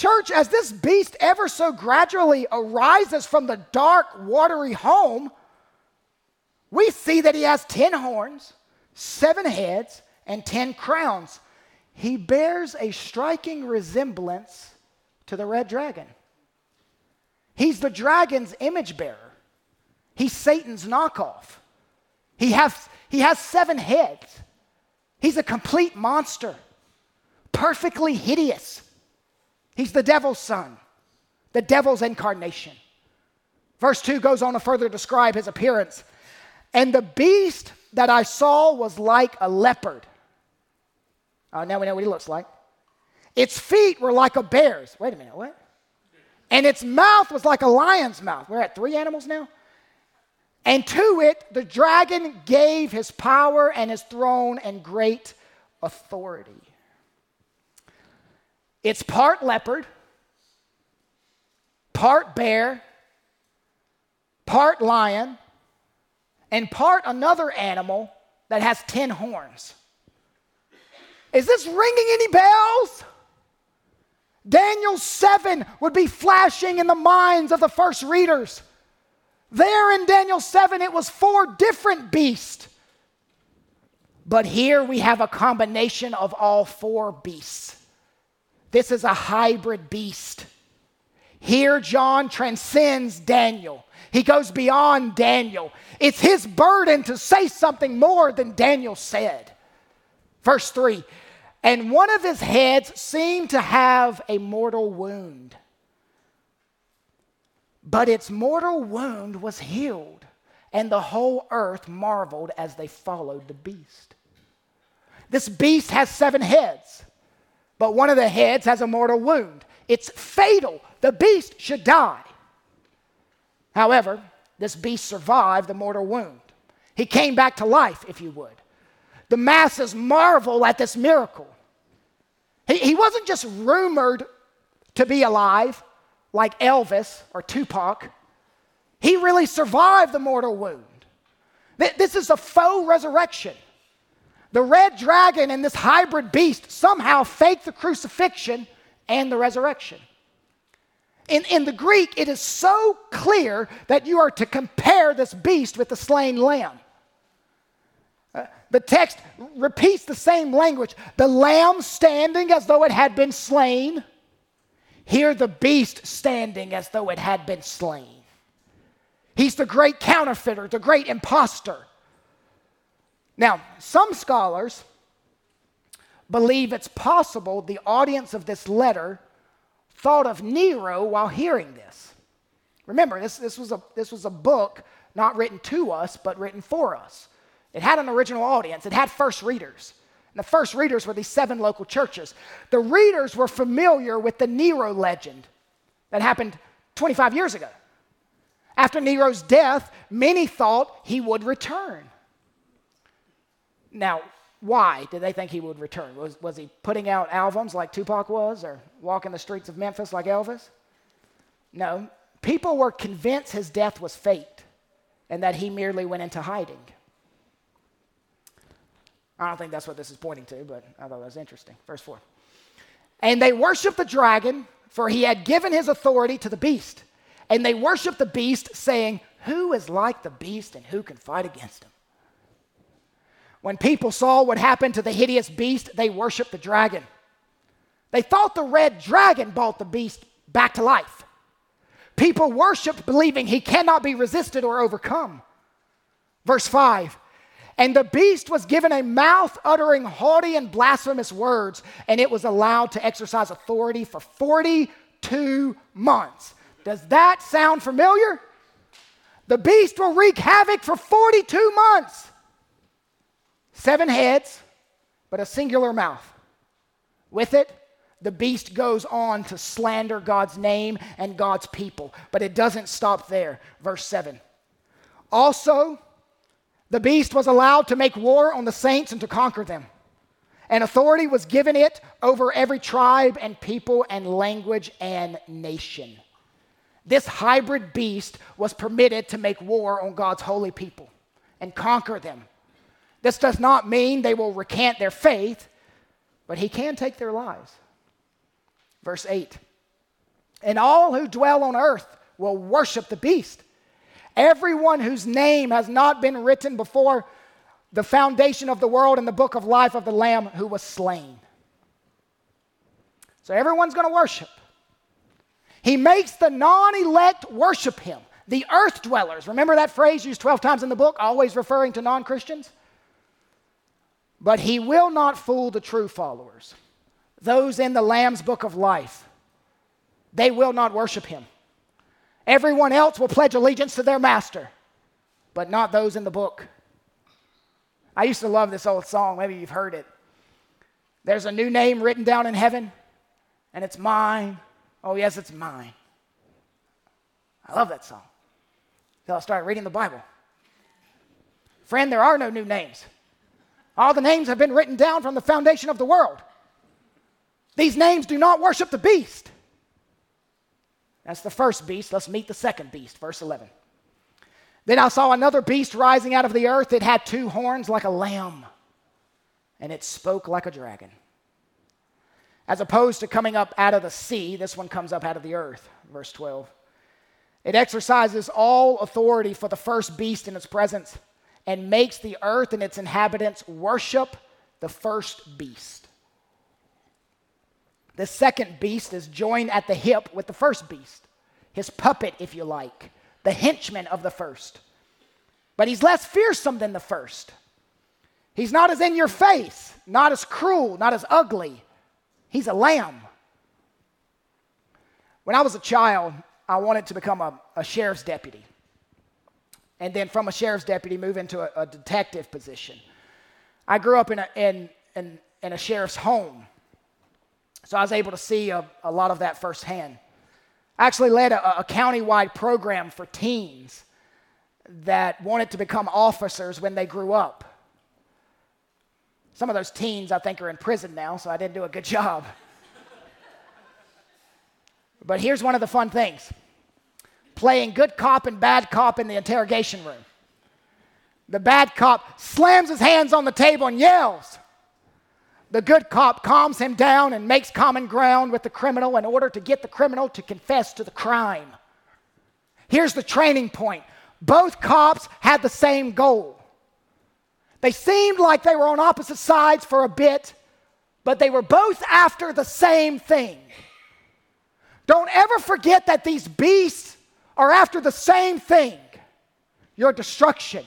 Church, as this beast ever so gradually arises from the dark, watery home, we see that he has 10 horns, seven heads, and 10 crowns. He bears a striking resemblance to the red dragon. He's the dragon's image bearer, he's Satan's knockoff. He has, he has seven heads. He's a complete monster, perfectly hideous. He's the devil's son, the devil's incarnation. Verse 2 goes on to further describe his appearance. And the beast that I saw was like a leopard. Oh, now we know what he looks like. Its feet were like a bear's. Wait a minute, what? And its mouth was like a lion's mouth. We're at three animals now? And to it, the dragon gave his power and his throne and great authority. It's part leopard, part bear, part lion, and part another animal that has 10 horns. Is this ringing any bells? Daniel 7 would be flashing in the minds of the first readers. There in Daniel 7, it was four different beasts. But here we have a combination of all four beasts. This is a hybrid beast. Here, John transcends Daniel. He goes beyond Daniel. It's his burden to say something more than Daniel said. Verse 3 And one of his heads seemed to have a mortal wound, but its mortal wound was healed, and the whole earth marveled as they followed the beast. This beast has seven heads, but one of the heads has a mortal wound. It's fatal. The beast should die. However, this beast survived the mortal wound. He came back to life, if you would. The masses marvel at this miracle. He, he wasn't just rumored to be alive like Elvis or Tupac, he really survived the mortal wound. This is a faux resurrection. The red dragon and this hybrid beast somehow faked the crucifixion and the resurrection. In, in the Greek, it is so clear that you are to compare this beast with the slain lamb. The text repeats the same language the lamb standing as though it had been slain. Here, the beast standing as though it had been slain. He's the great counterfeiter, the great impostor. Now, some scholars believe it's possible the audience of this letter thought of Nero while hearing this. Remember, this, this, was a, this was a book not written to us, but written for us. It had an original audience, it had first readers. And the first readers were these seven local churches. The readers were familiar with the Nero legend that happened 25 years ago. After Nero's death, many thought he would return. Now, why did they think he would return? Was, was he putting out albums like Tupac was or walking the streets of Memphis like Elvis? No. People were convinced his death was faked and that he merely went into hiding. I don't think that's what this is pointing to, but I thought that was interesting. Verse 4. And they worshiped the dragon, for he had given his authority to the beast. And they worshiped the beast, saying, Who is like the beast and who can fight against him? When people saw what happened to the hideous beast, they worshiped the dragon. They thought the red dragon brought the beast back to life. People worshiped believing he cannot be resisted or overcome. Verse 5 And the beast was given a mouth uttering haughty and blasphemous words, and it was allowed to exercise authority for 42 months. Does that sound familiar? The beast will wreak havoc for 42 months. Seven heads, but a singular mouth. With it, the beast goes on to slander God's name and God's people. But it doesn't stop there. Verse 7. Also, the beast was allowed to make war on the saints and to conquer them. And authority was given it over every tribe and people and language and nation. This hybrid beast was permitted to make war on God's holy people and conquer them this does not mean they will recant their faith, but he can take their lives. Verse 8 And all who dwell on earth will worship the beast. Everyone whose name has not been written before the foundation of the world in the book of life of the Lamb who was slain. So everyone's going to worship. He makes the non elect worship him. The earth dwellers, remember that phrase used 12 times in the book, always referring to non Christians? But he will not fool the true followers, those in the Lamb's book of life. They will not worship him. Everyone else will pledge allegiance to their master, but not those in the book. I used to love this old song. Maybe you've heard it. There's a new name written down in heaven, and it's mine. Oh, yes, it's mine. I love that song. Until I started reading the Bible. Friend, there are no new names. All the names have been written down from the foundation of the world. These names do not worship the beast. That's the first beast. Let's meet the second beast, verse 11. Then I saw another beast rising out of the earth. It had two horns like a lamb, and it spoke like a dragon. As opposed to coming up out of the sea, this one comes up out of the earth, verse 12. It exercises all authority for the first beast in its presence and makes the earth and its inhabitants worship the first beast. The second beast is joined at the hip with the first beast, his puppet, if you like, the henchman of the first. But he's less fearsome than the first. He's not as in your face, not as cruel, not as ugly. He's a lamb. When I was a child, I wanted to become a, a sheriff's deputy. And then from a sheriff's deputy, move into a, a detective position. I grew up in a, in, in, in a sheriff's home. So I was able to see a, a lot of that firsthand. I actually led a, a county-wide program for teens that wanted to become officers when they grew up. Some of those teens, I think, are in prison now, so I didn't do a good *laughs* job. but here's one of the fun things playing good cop and bad cop in the interrogation room. The bad cop slams his hands on the table and yells. The good cop calms him down and makes common ground with the criminal in order to get the criminal to confess to the crime. Here's the training point both cops had the same goal. They seemed like they were on opposite sides for a bit, but they were both after the same thing. Don't ever forget that these beasts are after the same thing your destruction.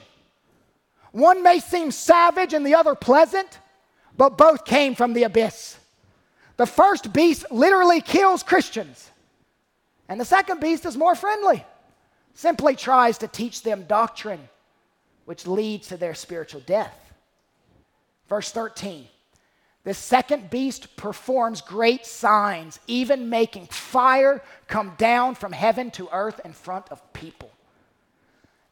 One may seem savage and the other pleasant, but both came from the abyss. The first beast literally kills Christians, and the second beast is more friendly, simply tries to teach them doctrine, which leads to their spiritual death. Verse 13 the second beast performs great signs, even making fire come down from heaven to earth in front of people.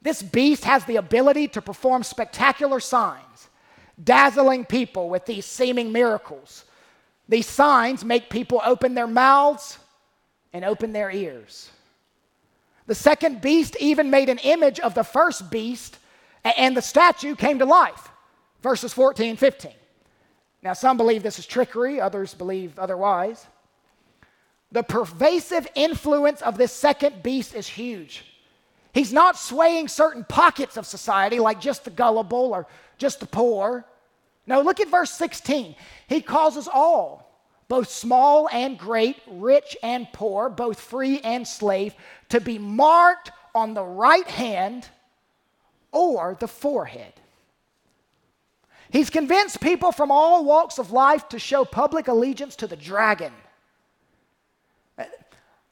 This beast has the ability to perform spectacular signs dazzling people with these seeming miracles. These signs make people open their mouths and open their ears. The second beast even made an image of the first beast, and the statue came to life. Verses 14 and 15. Now, some believe this is trickery, others believe otherwise. The pervasive influence of this second beast is huge. He's not swaying certain pockets of society like just the gullible or just the poor. No, look at verse 16. He causes all, both small and great, rich and poor, both free and slave, to be marked on the right hand or the forehead. He's convinced people from all walks of life to show public allegiance to the dragon.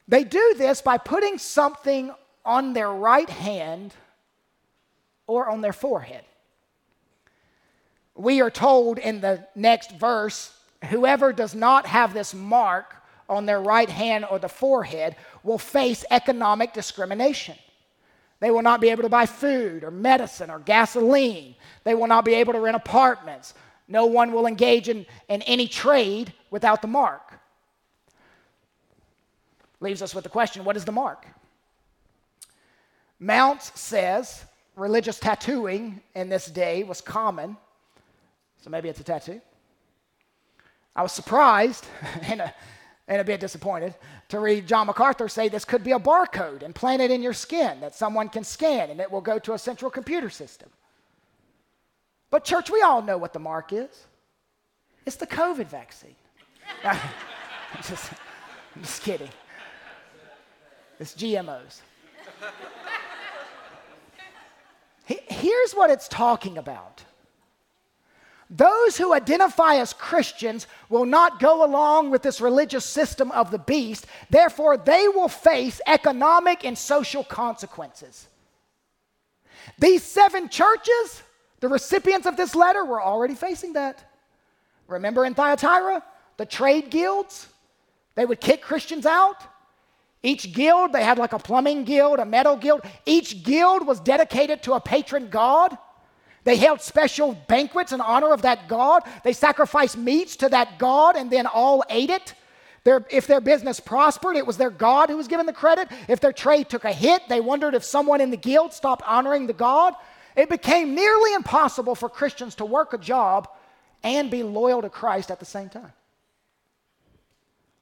They do this by putting something on their right hand or on their forehead we are told in the next verse whoever does not have this mark on their right hand or the forehead will face economic discrimination. They will not be able to buy food or medicine or gasoline. They will not be able to rent apartments. No one will engage in, in any trade without the mark. Leaves us with the question what is the mark? Mounce says religious tattooing in this day was common so maybe it's a tattoo. I was surprised *laughs* and, a, and a bit disappointed to read John MacArthur say this could be a barcode implanted in your skin that someone can scan and it will go to a central computer system. But, church, we all know what the mark is it's the COVID vaccine. *laughs* I'm, just, I'm just kidding. It's GMOs. Here's what it's talking about those who identify as Christians will not go along with this religious system of the beast. Therefore, they will face economic and social consequences. These seven churches, The recipients of this letter were already facing that. Remember in Thyatira, the trade guilds? They would kick Christians out. Each guild, they had like a plumbing guild, a metal guild. Each guild was dedicated to a patron god. They held special banquets in honor of that god. They sacrificed meats to that god and then all ate it. Their, if their business prospered, it was their God who was given the credit. If their trade took a hit, they wondered if someone in the guild stopped honoring the God. It became nearly impossible for Christians to work a job and be loyal to Christ at the same time.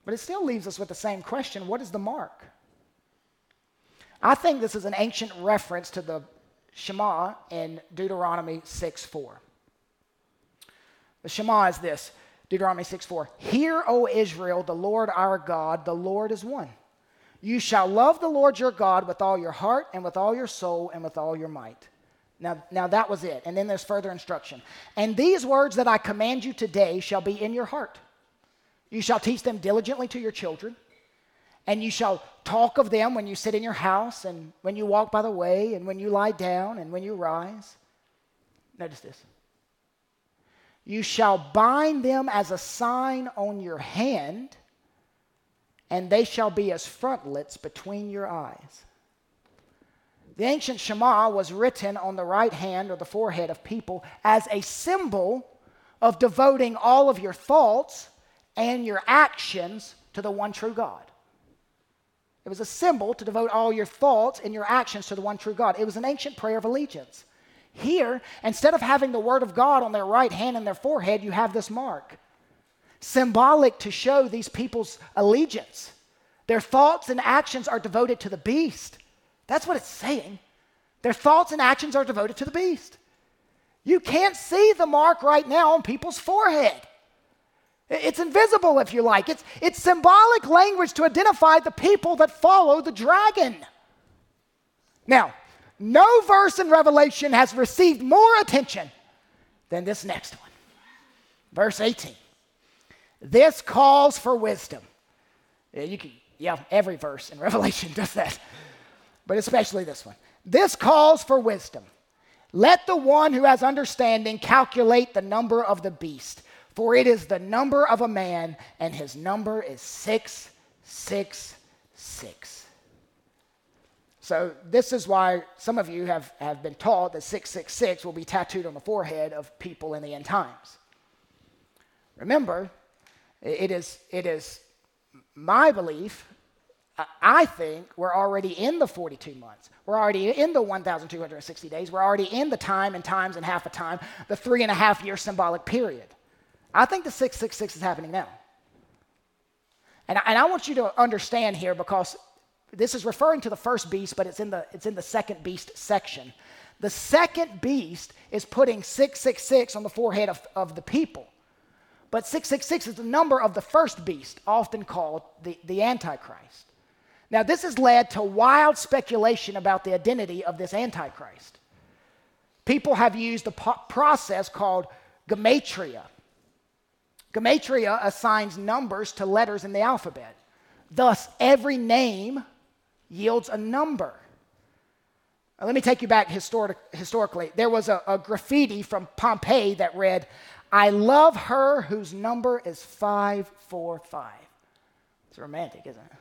But it still leaves us with the same question what is the mark? I think this is an ancient reference to the Shema in Deuteronomy 6 4. The Shema is this Deuteronomy 6 4. Hear, O Israel, the Lord our God, the Lord is one. You shall love the Lord your God with all your heart and with all your soul and with all your might. Now, now that was it. And then there's further instruction. And these words that I command you today shall be in your heart. You shall teach them diligently to your children, and you shall talk of them when you sit in your house, and when you walk by the way, and when you lie down, and when you rise. Notice this. You shall bind them as a sign on your hand, and they shall be as frontlets between your eyes. The ancient Shema was written on the right hand or the forehead of people as a symbol of devoting all of your thoughts and your actions to the one true God. It was a symbol to devote all your thoughts and your actions to the one true God. It was an ancient prayer of allegiance. Here, instead of having the Word of God on their right hand and their forehead, you have this mark. Symbolic to show these people's allegiance. Their thoughts and actions are devoted to the beast. That's what it's saying. Their thoughts and actions are devoted to the beast. You can't see the mark right now on people's forehead. It's invisible, if you like. It's, it's symbolic language to identify the people that follow the dragon. Now, no verse in Revelation has received more attention than this next one. Verse 18. This calls for wisdom. Yeah, you can, yeah, every verse in *laughs* Revelation does that but especially this one. This calls for wisdom. Let the one who has understanding calculate the number of the beast, for it is the number of a man, and his number is 666. So, this is why some of you have, have been taught that 666 will be tattooed on the forehead of people in the end times. Remember, it is, it is my belief I think we're already in the 42 months. We're already in the 1,260 days. We're already in the time and times and half a time, the three and a half year symbolic period. I think the 666 is happening now. And, and I want you to understand here because this is referring to the first beast, but it's in the, it's in the second beast section. The second beast is putting 666 on the forehead of, of the people. But 666 is the number of the first beast, often called the, the Antichrist. Now, this has led to wild speculation about the identity of this Antichrist. People have used a po- process called gematria. Gematria assigns numbers to letters in the alphabet. Thus, every name yields a number. Now, let me take you back histori- historically. There was a, a graffiti from Pompeii that read, I love her whose number is 545. It's romantic, isn't it?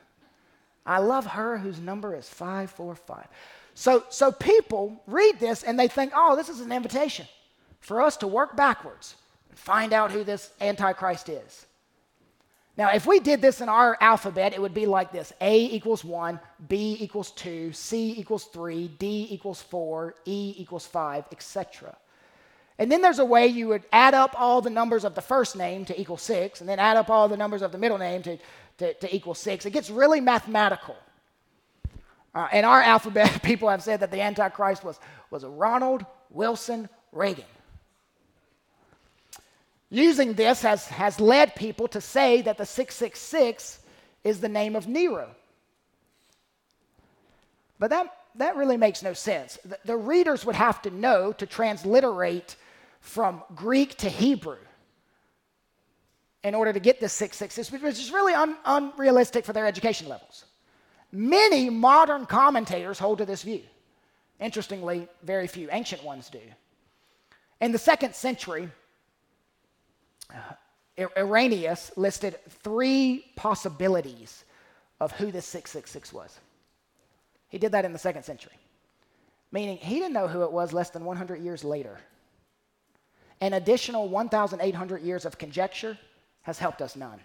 I love her whose number is 545. So, so people read this and they think, oh, this is an invitation for us to work backwards find out who this Antichrist is. Now, if we did this in our alphabet, it would be like this A equals 1, B equals 2, C equals 3, D equals 4, E equals 5, etc. And then there's a way you would add up all the numbers of the first name to equal 6, and then add up all the numbers of the middle name to, to, to equal six. It gets really mathematical. Uh, in our alphabet, *laughs* people have said that the Antichrist was, was Ronald Wilson Reagan. Using this has, has led people to say that the 666 is the name of Nero. But that, that really makes no sense. The, the readers would have to know to transliterate from Greek to Hebrew in order to get this 666, which is really un- unrealistic for their education levels. Many modern commentators hold to this view. Interestingly, very few ancient ones do. In the second century, Uh, er-, Irenaeus listed three possibilities of who this 666 was. He did that in the second century, meaning he didn't know who it was less than 100 years later. An additional 1,800 years of conjecture has helped us none.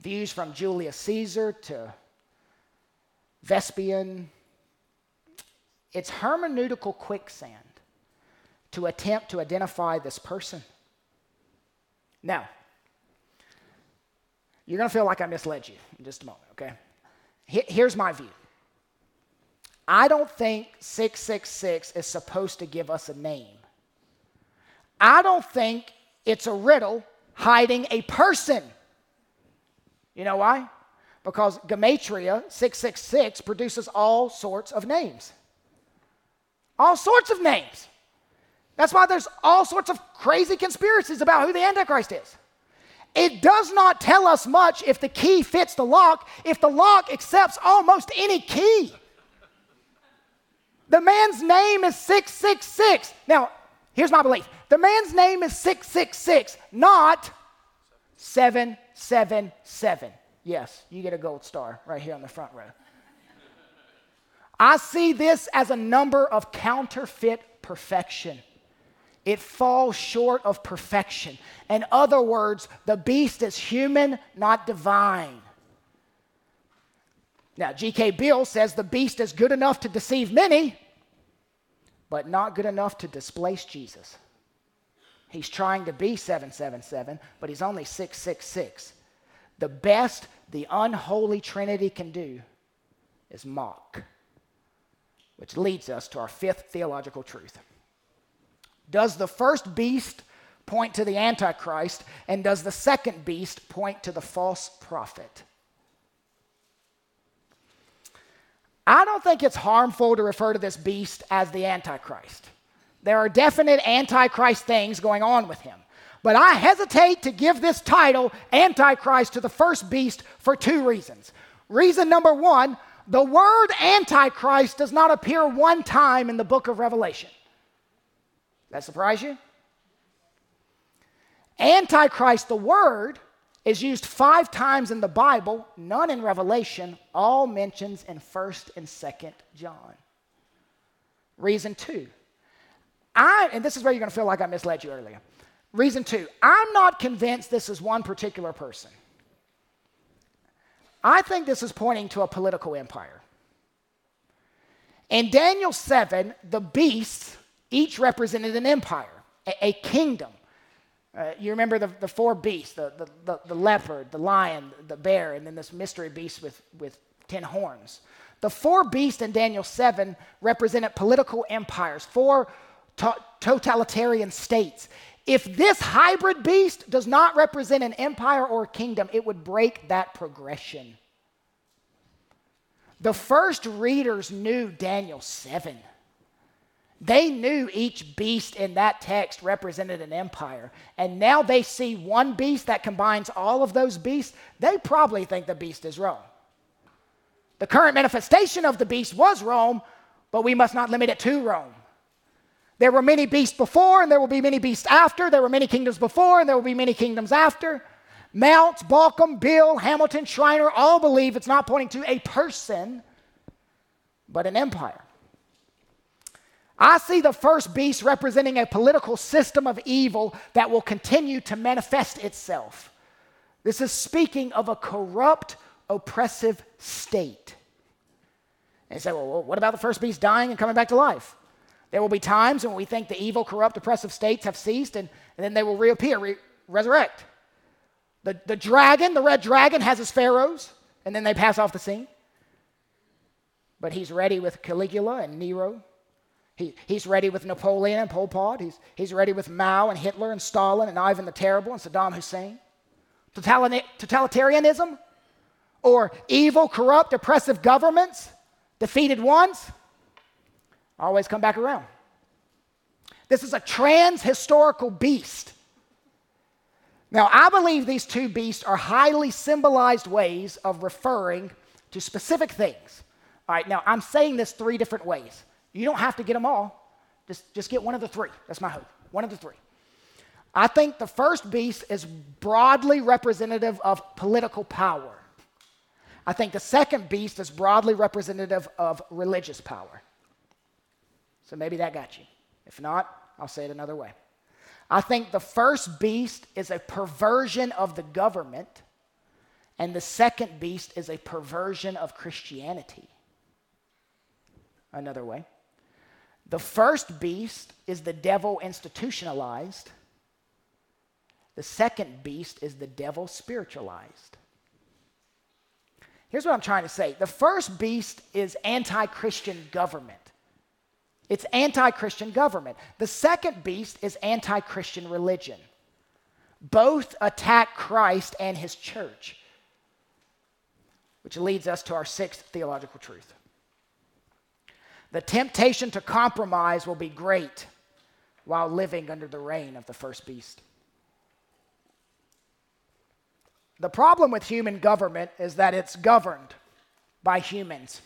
Views from Julius Caesar to Vespian, it's hermeneutical quicksand to attempt to identify this person. Now, you're going to feel like I misled you in just a moment, okay? Here's my view I don't think 666 is supposed to give us a name. I don't think it's a riddle hiding a person. You know why? Because Gematria 666 produces all sorts of names. All sorts of names. That's why there's all sorts of crazy conspiracies about who the Antichrist is. It does not tell us much if the key fits the lock, if the lock accepts almost any key. The man's name is 666. Now, here's my belief the man's name is 666, not 777. Yes, you get a gold star right here on the front row. I see this as a number of counterfeit perfection. It falls short of perfection. In other words, the beast is human, not divine. Now, G.K. Beale says the beast is good enough to deceive many, but not good enough to displace Jesus. He's trying to be 777, but he's only 666. The best the unholy Trinity can do is mock, which leads us to our fifth theological truth. Does the first beast point to the Antichrist, and does the second beast point to the false prophet? I don't think it's harmful to refer to this beast as the Antichrist. There are definite Antichrist things going on with him. But I hesitate to give this title, Antichrist, to the first beast for two reasons. Reason number one, the word Antichrist does not appear one time in the book of Revelation. That surprise you? Antichrist, the word, is used five times in the Bible, none in Revelation, all mentions in 1st and 2nd John. Reason two, I, and this is where you're going to feel like I misled you earlier. Reason two, I'm not convinced this is one particular person. I think this is pointing to a political empire. In Daniel 7, the beasts each represented an empire, a, a kingdom. Uh, you remember the, the four beasts the, the, the, the, leopard, the lion, the bear, and then this mystery beast with, with 10 horns. The four beasts in Daniel 7 represented political empires, four to- totalitarian states. If this hybrid beast does not represent an empire or a kingdom, it would break that progression. The first readers knew Daniel 7. They knew each beast in that text represented an empire. And now they see one beast that combines all of those beasts. They probably think the beast is Rome. The current manifestation of the beast was Rome, but we must not limit it to Rome. There were many beasts before, and there will be many beasts after. There were many kingdoms before, and there will be many kingdoms after. Mounce, Bauckham, Beale, Hamilton, Schreiner all believe it's not pointing to a person, but an empire. I see the first beast representing a political system of evil that will continue to manifest itself. This is speaking of a corrupt, oppressive state. And you say, well, what about the first beast dying and coming back to life? There will be times when we think the evil, corrupt, oppressive states have ceased and, and then they will reappear, re- resurrect. The, the dragon, the red dragon, has his pharaohs and then they pass off the scene. But he's ready with Caligula and Nero. He, he's ready with Napoleon and Pol Pot. He's, he's ready with Mao and Hitler and Stalin and Ivan the Terrible and Saddam Hussein. Totalitarianism or evil, corrupt, oppressive governments, defeated ones always come back around. This is a trans historical beast. Now, I believe these two beasts are highly symbolized ways of referring to specific things. All right, now I'm saying this three different ways. You don't have to get them all. Just, just get one of the three. That's my hope. One of the three. I think the first beast is broadly representative of political power. I think the second beast is broadly representative of religious power. So maybe that got you. If not, I'll say it another way. I think the first beast is a perversion of the government, and the second beast is a perversion of Christianity. Another way. The first beast is the devil institutionalized. The second beast is the devil spiritualized. Here's what I'm trying to say the first beast is anti Christian government. It's anti Christian government. The second beast is anti Christian religion. Both attack Christ and his church, which leads us to our sixth theological truth. The temptation to compromise will be great while living under the reign of the first beast. The problem with human government is that it's governed by humans.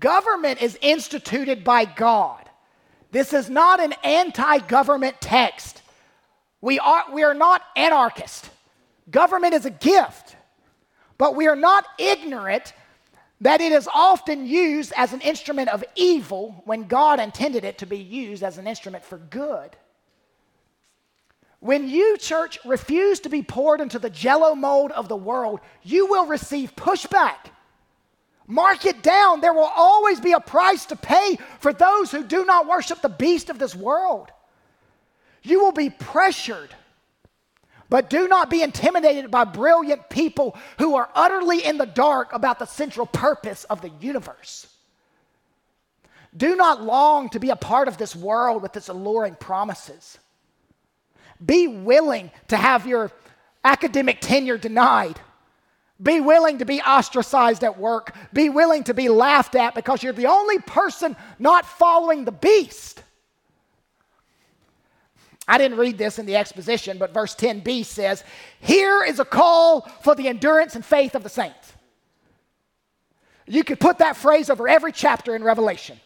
Government is instituted by God. This is not an anti government text. We are, we are not anarchist. Government is a gift, but we are not ignorant that it is often used as an instrument of evil when God intended it to be used as an instrument for good. When you, church, refuse to be poured into the jello mold of the world, you will receive pushback. Mark it down. There will always be a price to pay for those who do not worship the beast of this world. You will be pressured. But do not be intimidated by brilliant people who are utterly in the dark about the central purpose of the universe. Do not long to be a part of this world with its alluring promises. Be willing to have your academic tenure denied. Be willing to be ostracized at work. Be willing to be laughed at because you're the only person not following the beast. I didn't read this in the exposition, but verse 10b says, Here is a call for the endurance and faith of the saints. You could put that phrase over every chapter in Revelation,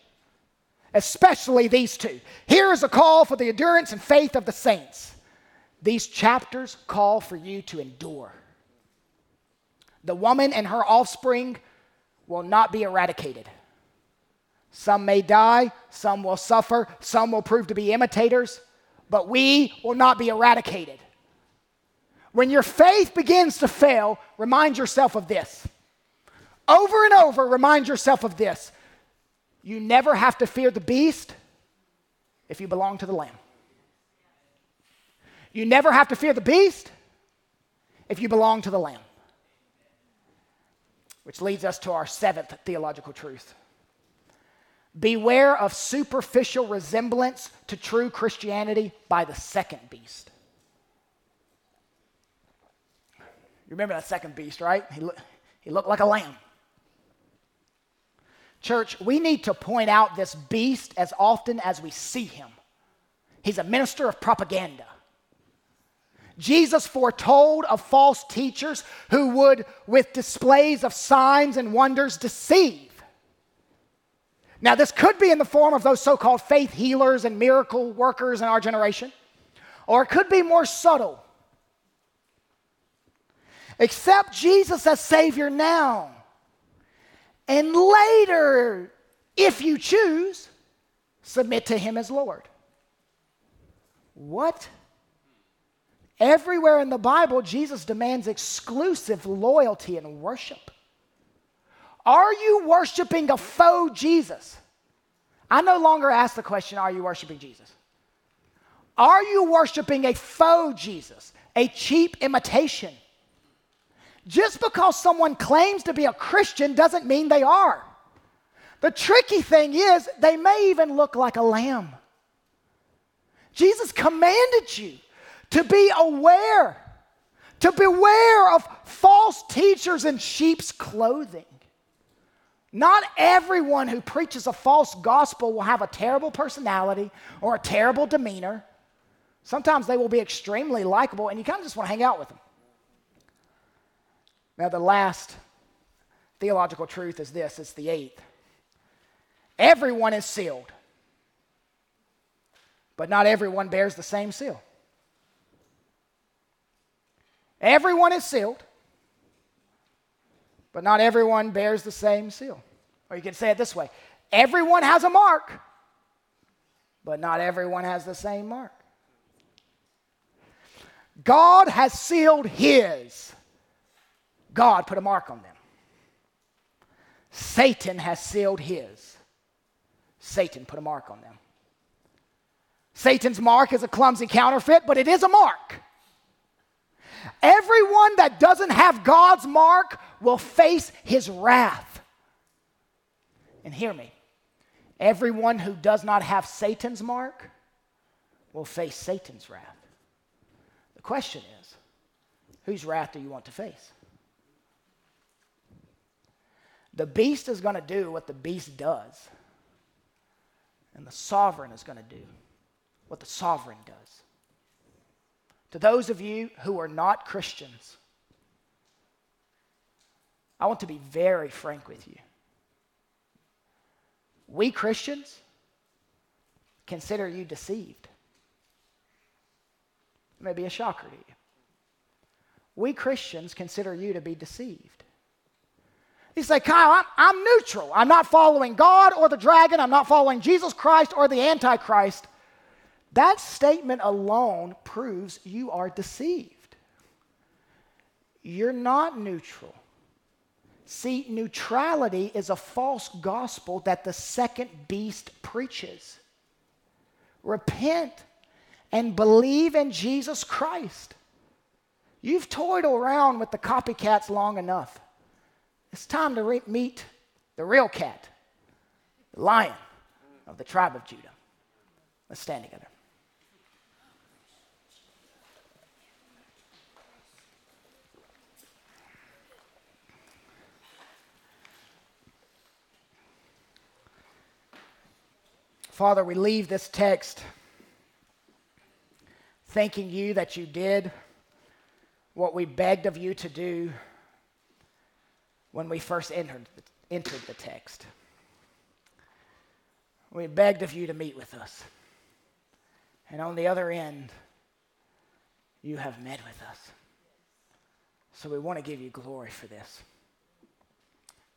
especially these two. Here is a call for the endurance and faith of the saints. These chapters call for you to endure. The woman and her offspring will not be eradicated. Some may die, some will suffer, some will prove to be imitators, but we will not be eradicated. When your faith begins to fail, remind yourself of this. Over and over, remind yourself of this. You never have to fear the beast if you belong to the Lamb. You never have to fear the beast if you belong to the Lamb. Which leads us to our seventh theological truth. Beware of superficial resemblance to true Christianity by the second beast. You remember that second beast, right? He, lo- he looked like a lamb. Church, we need to point out this beast as often as we see him. He's a minister of propaganda. Jesus foretold of false teachers who would, with displays of signs and wonders, deceive. Now, this could be in the form of those so called faith healers and miracle workers in our generation, or it could be more subtle. Accept Jesus as Savior now, and later, if you choose, submit to Him as Lord. What? Everywhere in the Bible, Jesus demands exclusive loyalty and worship. Are you worshiping a faux Jesus? I no longer ask the question, Are you worshiping Jesus? Are you worshiping a faux Jesus, a cheap imitation? Just because someone claims to be a Christian doesn't mean they are. The tricky thing is, they may even look like a lamb. Jesus commanded you to be aware, to beware of false teachers in sheep's clothing. Not everyone who preaches a false gospel will have a terrible personality or a terrible demeanor. Sometimes they will be extremely likable, and you kind of just want to hang out with them. Now, the last theological truth is this it's the eighth. Everyone is sealed. but not everyone bears the same seal. Everyone is sealed, but not everyone bears the same seal. Or you can say it this way everyone has a mark, but not everyone has the same mark. God has sealed his. God put a mark on them. Satan has sealed his. Satan put a mark on them. Satan's mark is a clumsy counterfeit, but it is a mark. Everyone that doesn't have God's mark will face his wrath. And hear me everyone who does not have Satan's mark will face Satan's wrath. The question is whose wrath do you want to face? The beast is going to do what the beast does, and the sovereign is going to do what the sovereign does. To those of you who are not Christians, I want to be very frank with you. We Christians consider you deceived. It may be a shocker to you. We Christians consider you to be deceived. You say, Kyle, I'm, I'm neutral. I'm not following God or the dragon. I'm not following Jesus Christ or the Antichrist. That statement alone proves you are deceived. You're not neutral. See, neutrality is a false gospel that the second beast preaches. Repent and believe in Jesus Christ. You've toyed around with the copycats long enough. It's time to re- meet the real cat, the lion of the tribe of Judah. Let's stand together. Father, we leave this text thanking you that you did what we begged of you to do when we first entered the, entered the text. We begged of you to meet with us. And on the other end, you have met with us. So we want to give you glory for this.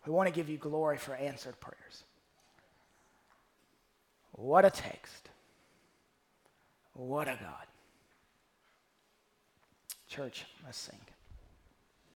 We want to give you glory for answered prayers. What a text. What a God. Church, let's sing.